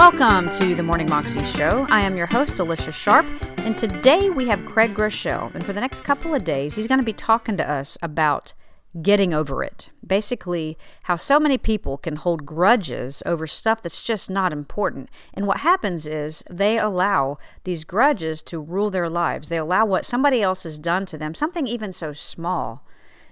Welcome to the Morning Moxie Show. I am your host, Alicia Sharp, and today we have Craig Groeschel. And for the next couple of days, he's going to be talking to us about getting over it. Basically, how so many people can hold grudges over stuff that's just not important. And what happens is they allow these grudges to rule their lives. They allow what somebody else has done to them, something even so small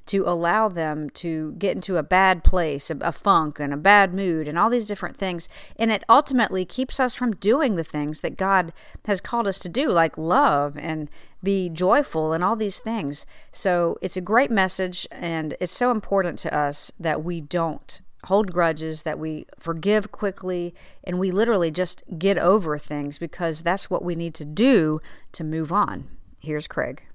to allow them to get into a bad place, a, a, funk, and a bad mood, and all these different things. And it ultimately keeps us from doing the things that God has called us to do, like love and be joyful and all these things. So it's a great message, and it's so important to us that we don't hold grudges, that we forgive quickly, and we literally just get over things because that's what we need to do to move on. Here's Craig.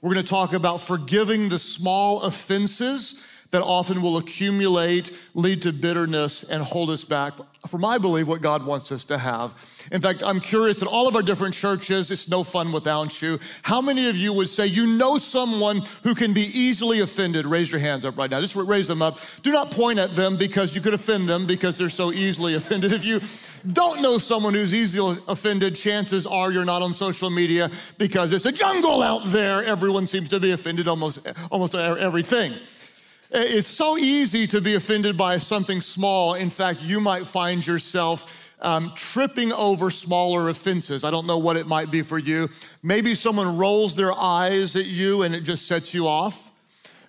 We're going to talk about forgiving the small offenses that often will accumulate, lead to bitterness, and hold us back from, I believe, what God wants us to have. In fact, I'm curious at all of our different churches, it's no fun without you. How many of you would say you know someone who can be easily offended? Raise your hands up right now. Just raise them up. Do not point at them because you could offend them because they're so easily offended. If you don't know someone who's easily offended, chances are you're not on social media because it's a jungle out there. Everyone seems to be offended almost, almost everything. It's so easy to be offended by something small. In fact, you might find yourself um, tripping over smaller offenses. I don't know what it might be for you. Maybe someone rolls their eyes at you and it just sets you off.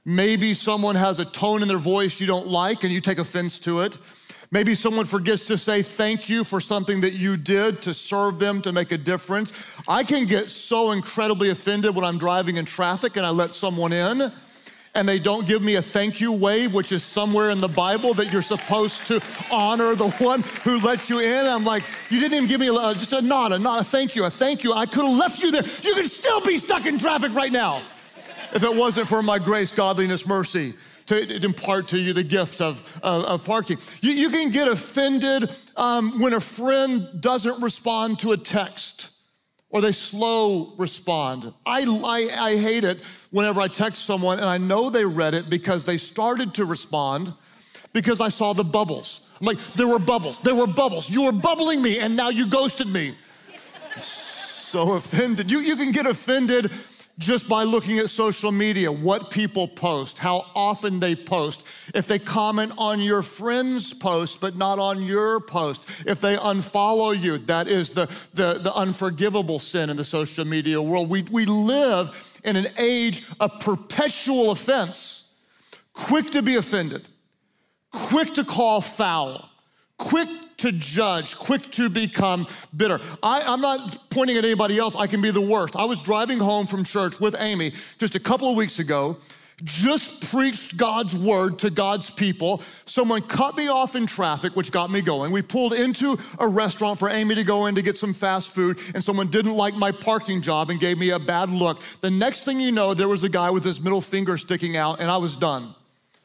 Maybe someone has a tone in their voice you don't like and you take offense to it. Maybe someone forgets to say thank you for something that you did to serve them, to make a difference. I can get so incredibly offended when I'm driving in traffic and I let someone in and they don't give me a thank you wave, which is somewhere in the Bible that you're supposed to honor the one who let you in. I'm like, you didn't even give me a, just a nod, a nod, a thank you, a thank you. I could have left you there. You could still be stuck in traffic right now if it wasn't for my grace, godliness, mercy to impart to you the gift of, of, of parking. You, you, can get offended um, when a friend doesn't respond to a text or they slow respond. I, I, I hate it whenever I text someone and I know they read it because they started to respond because I saw the bubbles. I'm like, there were bubbles, there were bubbles. You were bubbling me and now you ghosted me. so offended. You, you can get offended just by looking at social media, what people post, how often they post, if they comment on your friend's post but not on your post, if they unfollow you, that is the, the, the unforgivable sin in the social media world. We, we live in an age of perpetual offense, quick to be offended, quick to call foul, quick to judge, quick to become bitter. I, am not pointing at anybody else. I can be the worst. I was driving home from church with Amy just a couple of weeks ago, just preached God's word to God's people. Someone cut me off in traffic, which got me going. We pulled into a restaurant for Amy to go in to get some fast food, and someone didn't like my parking job and gave me a bad look. The next thing you know, there was a guy with his middle finger sticking out, and I was done.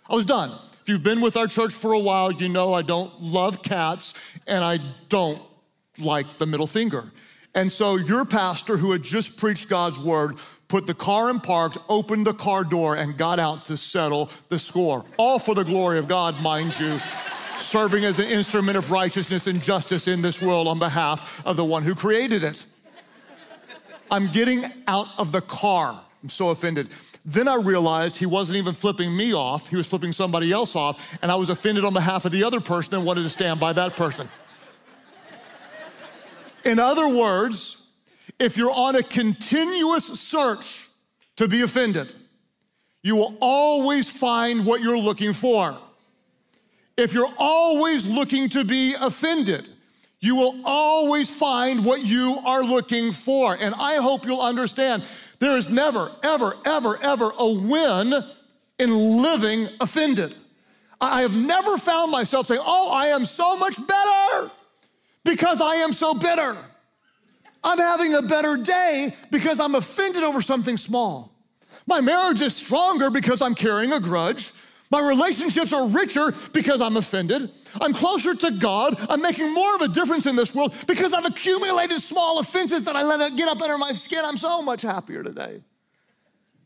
I was done. If you've been with our church for a while, you know I don't love cats and I don't like the middle finger. And so your pastor, who had just preached God's word, put the car in park, opened the car door, and got out to settle the score. All for the glory of God, mind you, serving as an instrument of righteousness and justice in this world on behalf of the one who created it. I'm getting out of the car. I'm so offended. Then I realized he wasn't even flipping me off, he was flipping somebody else off, and I was offended on behalf of the other person and wanted to stand by that person. In other words, if you're on a continuous search to be offended, you will always find what you're looking for. If you're always looking to be offended, you will always find what you are looking for. And I hope you'll understand there is never, ever, ever, ever a win in living offended. I have never found myself saying, Oh, I am so much better because I am so bitter. I'm having a better day because I'm offended over something small. My marriage is stronger because I'm carrying a grudge. My relationships are richer because I'm offended. I'm closer to God. I'm making more of a difference in this world because I've accumulated small offenses that I let get up under my skin. I'm so much happier today.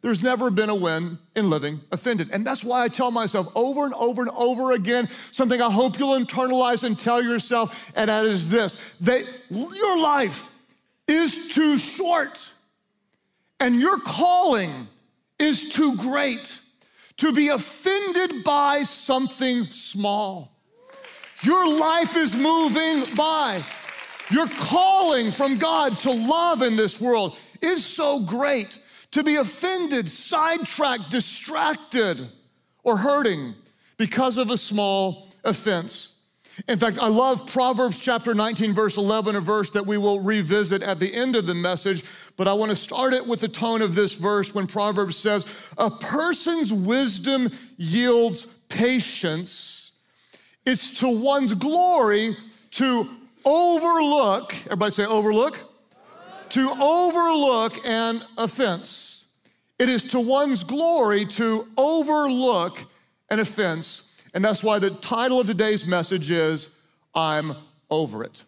There's never been a win in living offended. And that's why I tell myself over and over and over again something I hope you'll internalize and tell yourself, and that is this that your life is too short and your calling is too great to be offended by something small. Your life is moving by. Your calling from God to love in this world is so great to be offended, sidetracked, distracted, or hurting because of a small offense. In fact, I love Proverbs chapter 19, verse 11, a verse that we will revisit at the end of the message. But I want to start it with the tone of this verse when Proverbs says, A person's wisdom yields patience. It's to one's glory to overlook, everybody say overlook, to overlook an offense. It is to one's glory to overlook an offense. And that's why the title of today's message is I'm over it.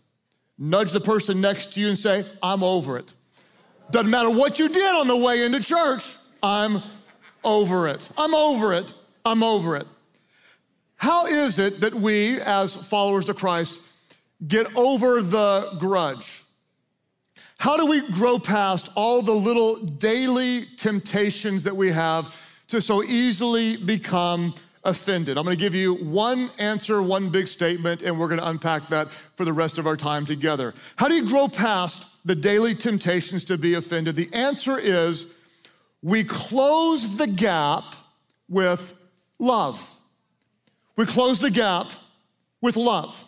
Nudge the person next to you and say, I'm over it. Doesn't matter what you did on the way into church, I'm over it. I'm over it. I'm over it. How is it that we, as followers of Christ, get over the grudge? How do we grow past all the little daily temptations that we have to so easily become offended? I'm gonna give you one answer, one big statement, and we're gonna unpack that for the rest of our time together. How do you grow past the daily temptations to be offended? The answer is we close the gap with love. We close the gap with love.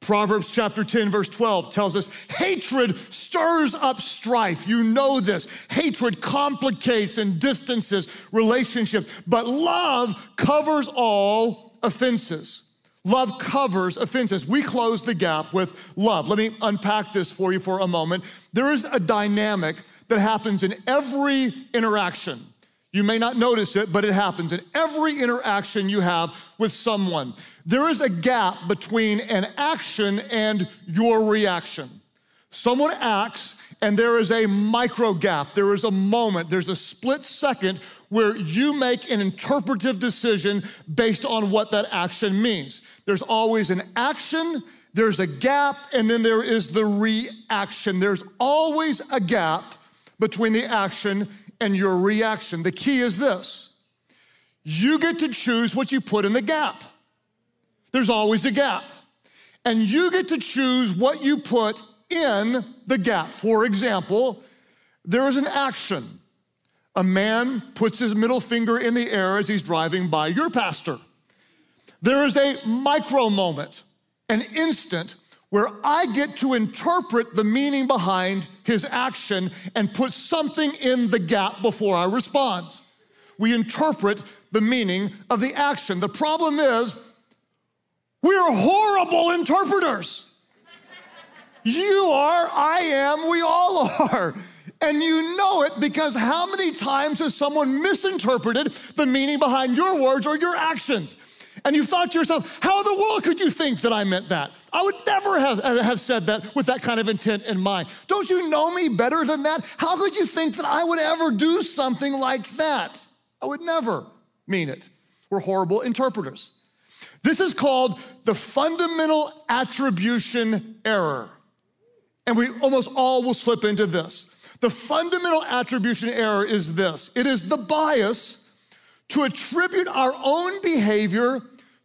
Proverbs chapter 10, verse 12 tells us hatred stirs up strife. You know this. Hatred complicates and distances relationships, but love covers all offenses. Love covers offenses. We close the gap with love. Let me unpack this for you for a moment. There is a dynamic that happens in every interaction. You may not notice it, but it happens in every interaction you have with someone. There is a gap between an action and your reaction. Someone acts, and there is a micro gap. There is a moment, there's a split second where you make an interpretive decision based on what that action means. There's always an action, there's a gap, and then there is the reaction. There's always a gap between the action and your reaction. The key is this you get to choose what you put in the gap. There's always a gap. And you get to choose what you put in the gap. For example, there is an action. A man puts his middle finger in the air as he's driving by your pastor. There is a micro moment, an instant where I get to interpret the meaning behind his action and put something in the gap before I respond. We interpret the meaning of the action. The problem is, we're horrible interpreters. You are, I am, we all are. And you know it because how many times has someone misinterpreted the meaning behind your words or your actions? and you thought to yourself, how in the world could you think that I meant that? I would never have, uh, have said that with that kind of intent in mind. Don't you know me better than that? How could you think that I would ever do something like that? I would never mean it. We're horrible interpreters. This is called the fundamental attribution error. And we almost all will slip into this. The fundamental attribution error is this it is the bias to attribute our own behavior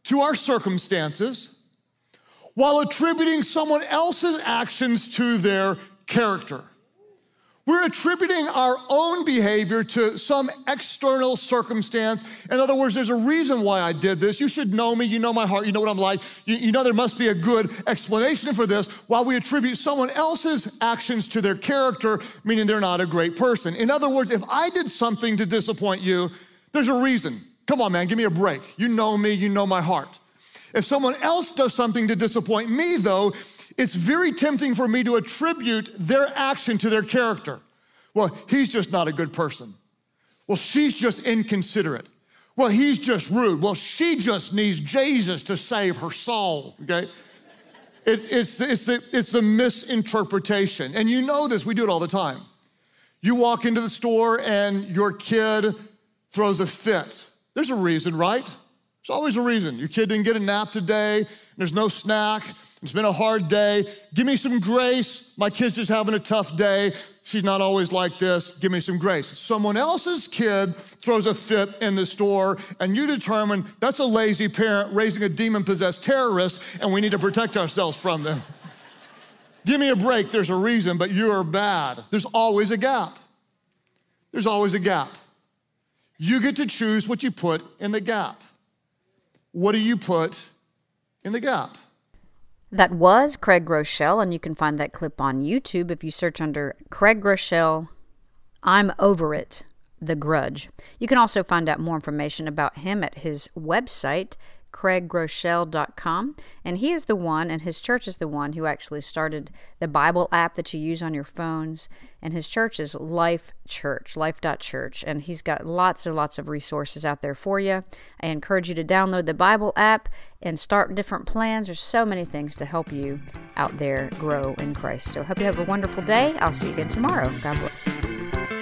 to our circumstances while attributing someone else's actions to their character. We're attributing our own behavior to some external circumstance. In other words, there's a reason why I did this. You should know me. You know my heart. You know what I'm like. You, you, know there must be a good explanation for this. While we attribute someone else's actions to their character, meaning they're not a great person. In other words, if I did something to disappoint you, there's a reason. Come on, man, give me a break. You know me, you know my heart. If someone else does something to disappoint me, though, it's very tempting for me to attribute their action to their character. Well, he's just not a good person. Well, she's just inconsiderate. Well, he's just rude. Well, she just needs Jesus to save her soul, okay? It's, it's, it's, the, it's the misinterpretation. And you know this, we do it all the time. You walk into the store and your kid throws a fit. There's a reason, right? There's always a reason. Your kid didn't get a nap today, there's no snack, it's been a hard day. Give me some grace. My kid's just having a tough day. She's not always like this. Give me some grace. Someone else's kid throws a fit in the store, and you determine that's a lazy parent raising a demon possessed terrorist, and we need to protect ourselves from them. Give me a break. There's a reason, but you are bad. There's always a gap. There's always a gap. You get to choose what you put in the gap. What do you put in the gap? That was Craig Groeschel, and you can find that clip on YouTube if you search under Craig Groeschel, I'm Over It, The Grudge. You can also find out more information about him at his website, craiggroeschel.com. And he is the one, and his church is the one who actually started the Bible app that you use on your phones. And his church is Life Church, life.church. And he's got lots and lots of resources out there for you. I encourage you to download the Bible app and start different plans. There's so many things to help you out there grow in Christ. So hope you have a wonderful day. I'll see you again tomorrow. God bless.